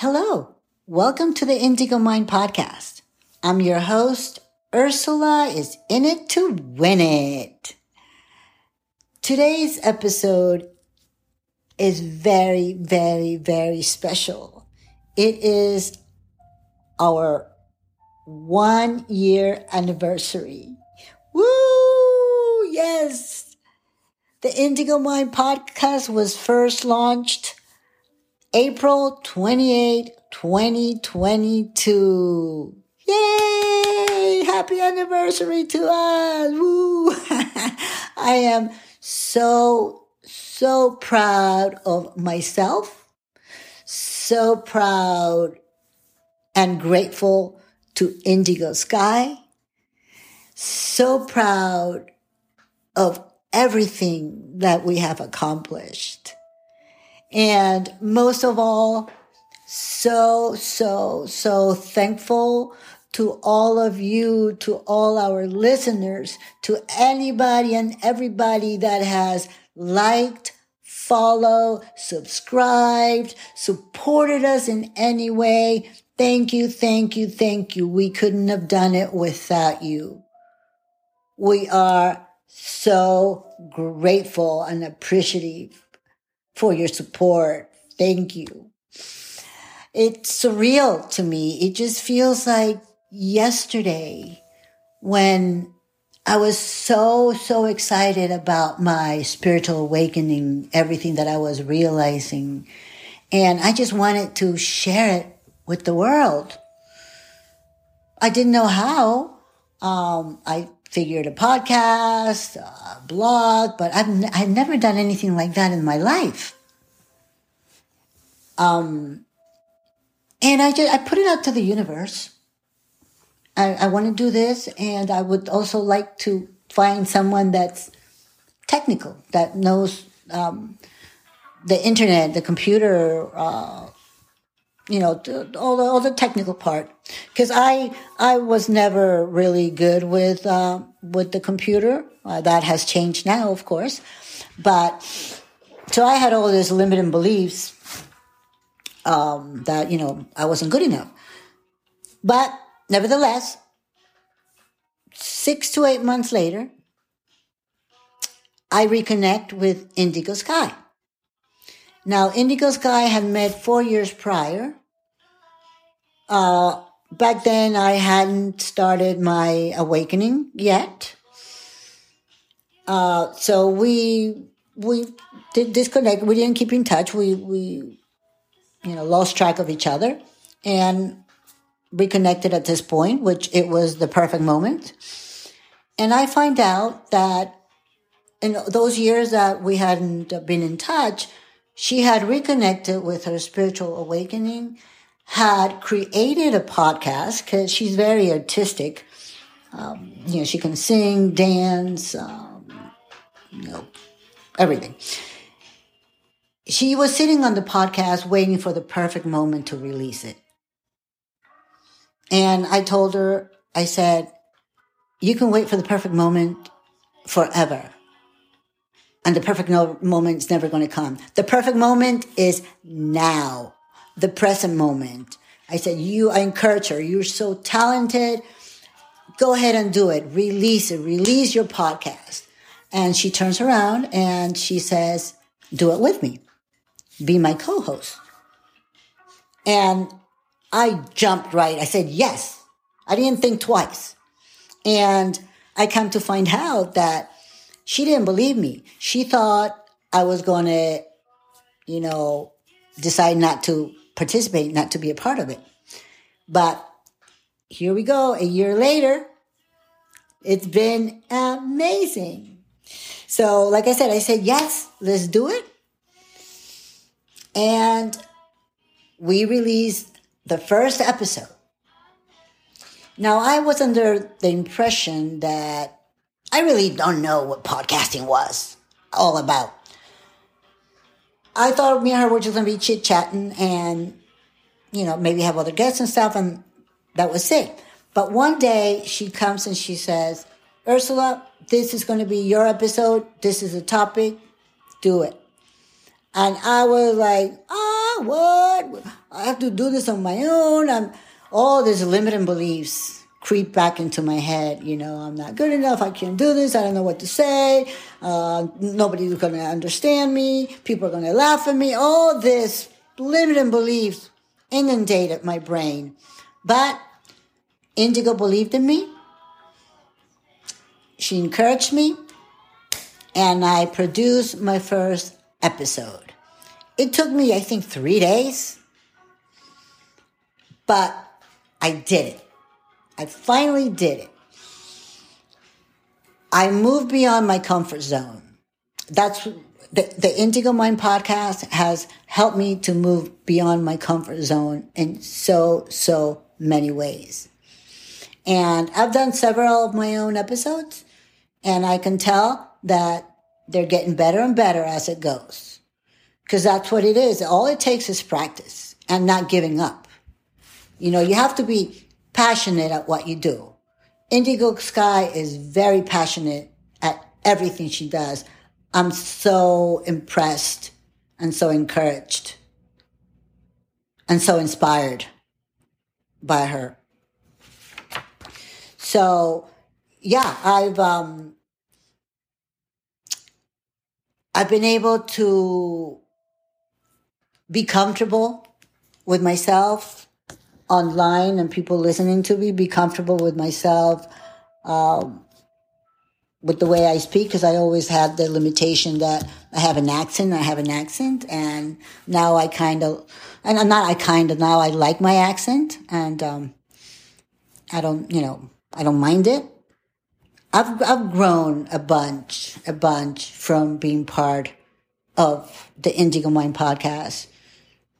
Hello, welcome to the Indigo Mind Podcast. I'm your host, Ursula is in it to win it. Today's episode is very, very, very special. It is our one year anniversary. Woo! Yes! The Indigo Mind podcast was first launched April 28, 2022. Yay! Happy anniversary to us! Woo! I am so, so proud of myself. So proud and grateful to Indigo Sky. So proud of everything that we have accomplished. And most of all, so, so, so thankful to all of you, to all our listeners, to anybody and everybody that has liked, follow, subscribed, supported us in any way. Thank you, thank you, thank you. We couldn't have done it without you. We are so grateful and appreciative for your support. Thank you. It's surreal to me. It just feels like yesterday when I was so, so excited about my spiritual awakening, everything that I was realizing. And I just wanted to share it with the world. I didn't know how. Um, I figured a podcast, a blog, but I've, n- I've never done anything like that in my life. Um, and I just, I put it out to the universe. I, I want to do this and I would also like to find someone that's technical, that knows, um, the internet, the computer, uh, you know, all the, all the technical part. Cause I, I was never really good with, uh, with the computer. Uh, that has changed now, of course. But, so I had all these limiting beliefs, um, that, you know, I wasn't good enough. But nevertheless, six to eight months later, I reconnect with Indigo Sky. Now, Indigo Sky had met four years prior. Uh, back then, I hadn't started my awakening yet. Uh, so we we did disconnect. We didn't keep in touch. We we you know lost track of each other and reconnected at this point, which it was the perfect moment. And I find out that in those years that we hadn't been in touch, she had reconnected with her spiritual awakening, had created a podcast because she's very artistic. Um, you know, she can sing, dance, um, you know, everything. She was sitting on the podcast waiting for the perfect moment to release it. And I told her, I said, you can wait for the perfect moment forever. And the perfect no- moment is never going to come. The perfect moment is now, the present moment. I said, you, I encourage her. You're so talented. Go ahead and do it. Release it. Release your podcast. And she turns around and she says, do it with me. Be my co-host. And I jumped right. I said, yes. I didn't think twice. And I come to find out that she didn't believe me. She thought I was going to, you know, decide not to participate, not to be a part of it. But here we go. A year later, it's been amazing. So, like I said, I said, yes, let's do it. And we released the first episode. Now, I was under the impression that I really don't know what podcasting was all about. I thought me and her were just going to be chit chatting and, you know, maybe have other guests and stuff, and that was it. But one day she comes and she says, Ursula, this is going to be your episode. This is a topic. Do it. And I was like, oh, ah, what? I have to do this on my own. I'm all these limiting beliefs creep back into my head. You know, I'm not good enough. I can't do this. I don't know what to say. Uh, nobody's going to understand me. People are going to laugh at me. All this limiting beliefs inundated my brain. But Indigo believed in me. She encouraged me. And I produced my first episode. It took me, I think, three days. But I did it. I finally did it. I moved beyond my comfort zone. That's the, the Indigo Mind podcast has helped me to move beyond my comfort zone in so, so many ways. And I've done several of my own episodes and I can tell that they're getting better and better as it goes. Cause that's what it is. All it takes is practice and not giving up. You know, you have to be passionate at what you do. Indigo Sky is very passionate at everything she does. I'm so impressed and so encouraged and so inspired by her. So, yeah, I've um, I've been able to be comfortable with myself online and people listening to me, be comfortable with myself, um, with the way I speak, because I always had the limitation that I have an accent, I have an accent, and now I kind of, and I'm not, I kind of, now I like my accent, and um, I don't, you know, I don't mind it. I've, I've grown a bunch, a bunch from being part of the Indigo Mind podcast.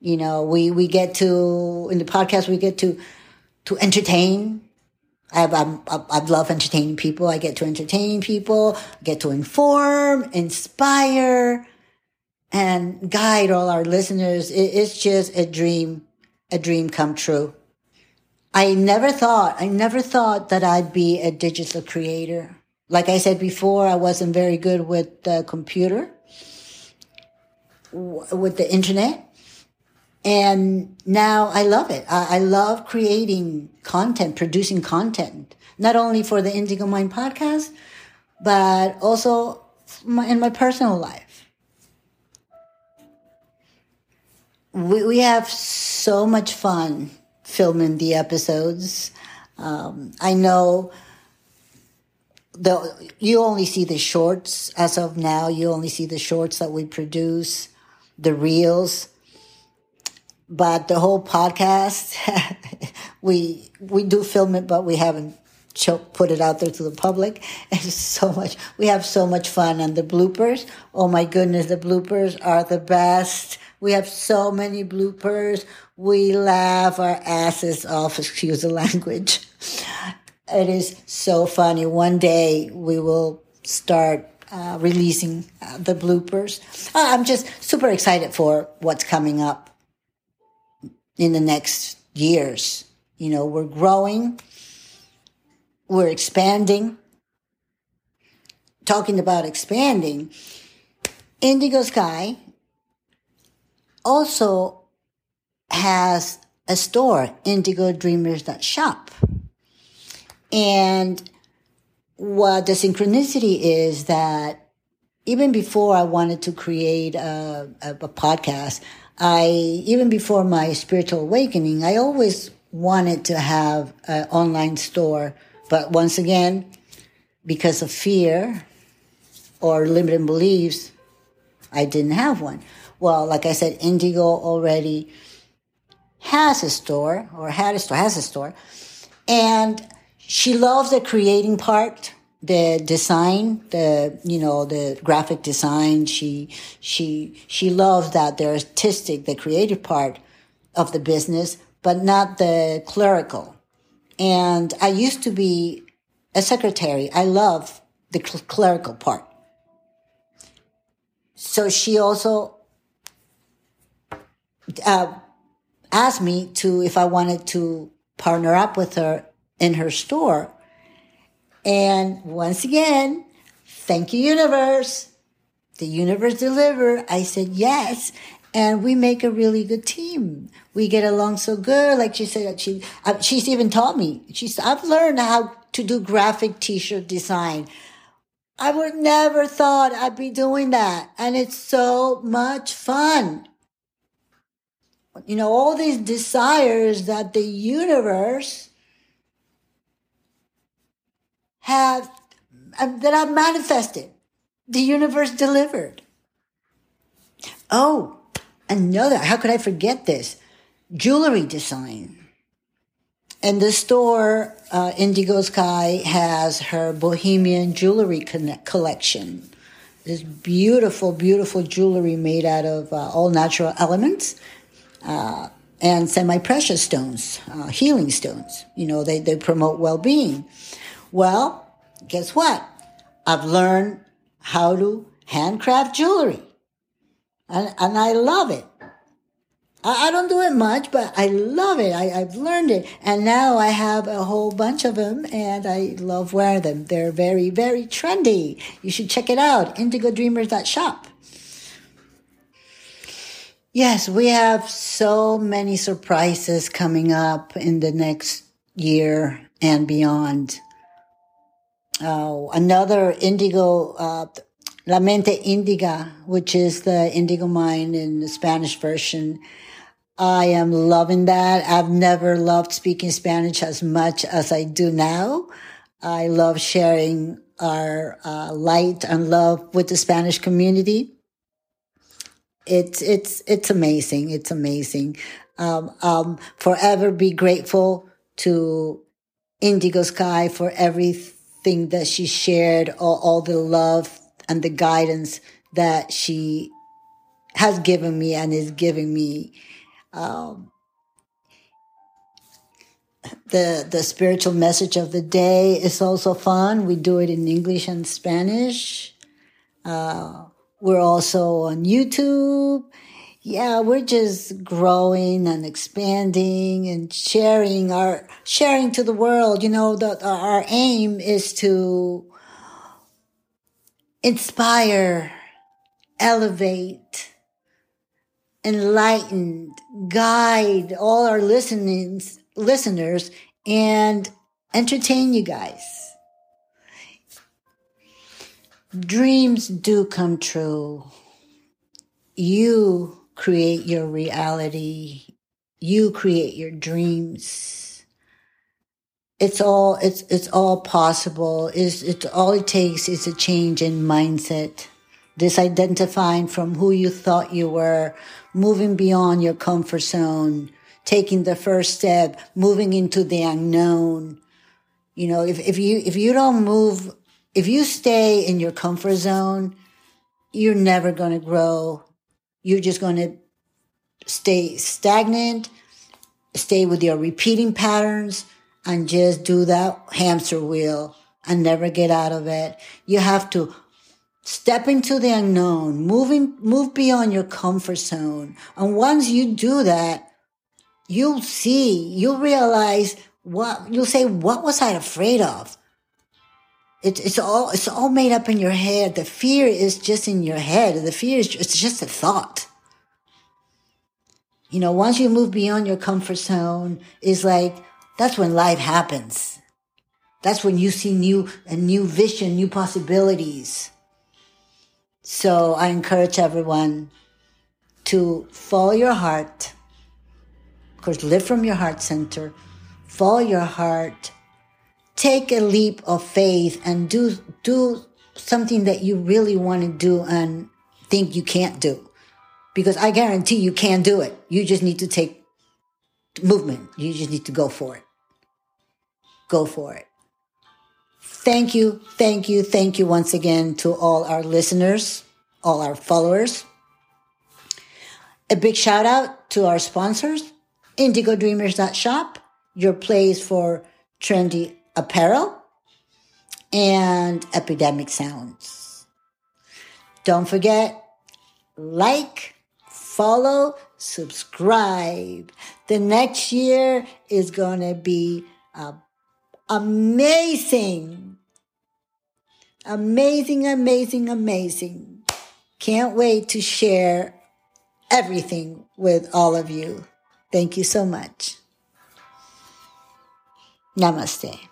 You know, we, we get to, in the podcast, we get to, to entertain. I, I'm, I love entertaining people. I get to entertain people, get to inform, inspire, and guide all our listeners. It, it's just a dream, a dream come true. I never thought, I never thought that I'd be a digital creator. Like I said before, I wasn't very good with the computer, with the internet. And now I love it. I, I love creating content, producing content, not only for the Indigo Mind podcast, but also in my personal life. We, we have so much fun filming the episodes. Um, I know the you only see the shorts as of now. You only see the shorts that we produce, the reels, but the whole podcast we we do film it, but we haven't put it out there to the public. It's so much. We have so much fun, and the bloopers. Oh my goodness, the bloopers are the best. We have so many bloopers. We laugh our asses off, excuse the language. It is so funny. One day we will start uh, releasing uh, the bloopers. Uh, I'm just super excited for what's coming up in the next years. You know, we're growing, we're expanding. Talking about expanding, Indigo Sky also has a store, indigodreamers.shop. And what the synchronicity is that even before I wanted to create a, a, a podcast, I, even before my spiritual awakening, I always wanted to have an online store. But once again, because of fear or limiting beliefs, I didn't have one. Well, like I said, Indigo already has a store or had a store, has a store. And she loves the creating part, the design, the, you know, the graphic design. She, she, she loves that, the artistic, the creative part of the business, but not the clerical. And I used to be a secretary. I love the cl- clerical part. So she also uh, asked me to if I wanted to partner up with her in her store. And once again, thank you, universe. The universe delivered. I said yes. and we make a really good team. We get along so good. Like she said, she uh, she's even taught me. She's I've learned how to do graphic T-shirt design. I would never thought I'd be doing that, and it's so much fun. You know, all these desires that the universe have um, that I've manifested, the universe delivered. Oh, another, how could I forget this? Jewelry design. And the store, uh, Indigo Sky, has her Bohemian jewelry collection. This beautiful, beautiful jewelry made out of uh, all natural elements uh, and semi precious stones, uh, healing stones. You know, they, they promote well being. Well, guess what? I've learned how to handcraft jewelry and, and I love it. I, I don't do it much, but I love it. I, I've learned it. And now I have a whole bunch of them and I love wearing them. They're very, very trendy. You should check it out. IndigoDreamers.shop. Yes, we have so many surprises coming up in the next year and beyond. Oh, another indigo uh, La Mente Indigo, which is the indigo mind in the Spanish version. I am loving that. I've never loved speaking Spanish as much as I do now. I love sharing our uh, light and love with the Spanish community. It's it's it's amazing. It's amazing. Um, um, forever be grateful to Indigo Sky for everything that she shared, all, all the love and the guidance that she has given me and is giving me. Um, the the spiritual message of the day is also fun. We do it in English and Spanish. Uh, we're also on YouTube. Yeah, we're just growing and expanding and sharing our sharing to the world. You know, that our aim is to inspire, elevate, enlighten, guide all our listenings, listeners and entertain you guys. Dreams do come true. You create your reality. You create your dreams. It's all it's it's all possible. Is it's all it takes is a change in mindset. Disidentifying from who you thought you were moving beyond your comfort zone taking the first step moving into the unknown. You know if, if you if you don't move if you stay in your comfort zone you're never going to grow you're just going to stay stagnant stay with your repeating patterns and just do that hamster wheel and never get out of it. You have to step into the unknown, moving, move beyond your comfort zone. And once you do that, you'll see, you'll realize what, you'll say, what was I afraid of? It's, it's all, it's all made up in your head. The fear is just in your head. The fear is, it's just a thought. You know, once you move beyond your comfort zone, it's like, that's when life happens. That's when you see new, a new vision, new possibilities. So I encourage everyone to follow your heart. Of course, live from your heart center. Follow your heart. Take a leap of faith and do, do something that you really want to do and think you can't do. Because I guarantee you can do it. You just need to take movement. You just need to go for it go for it. Thank you, thank you, thank you once again to all our listeners, all our followers. A big shout out to our sponsors, IndigoDreamers.shop, your place for trendy apparel, and Epidemic Sounds. Don't forget, like, follow, subscribe. The next year is going to be a amazing. Amazing, amazing, amazing. Can't wait to share everything with all of you. Thank you so much. Namaste.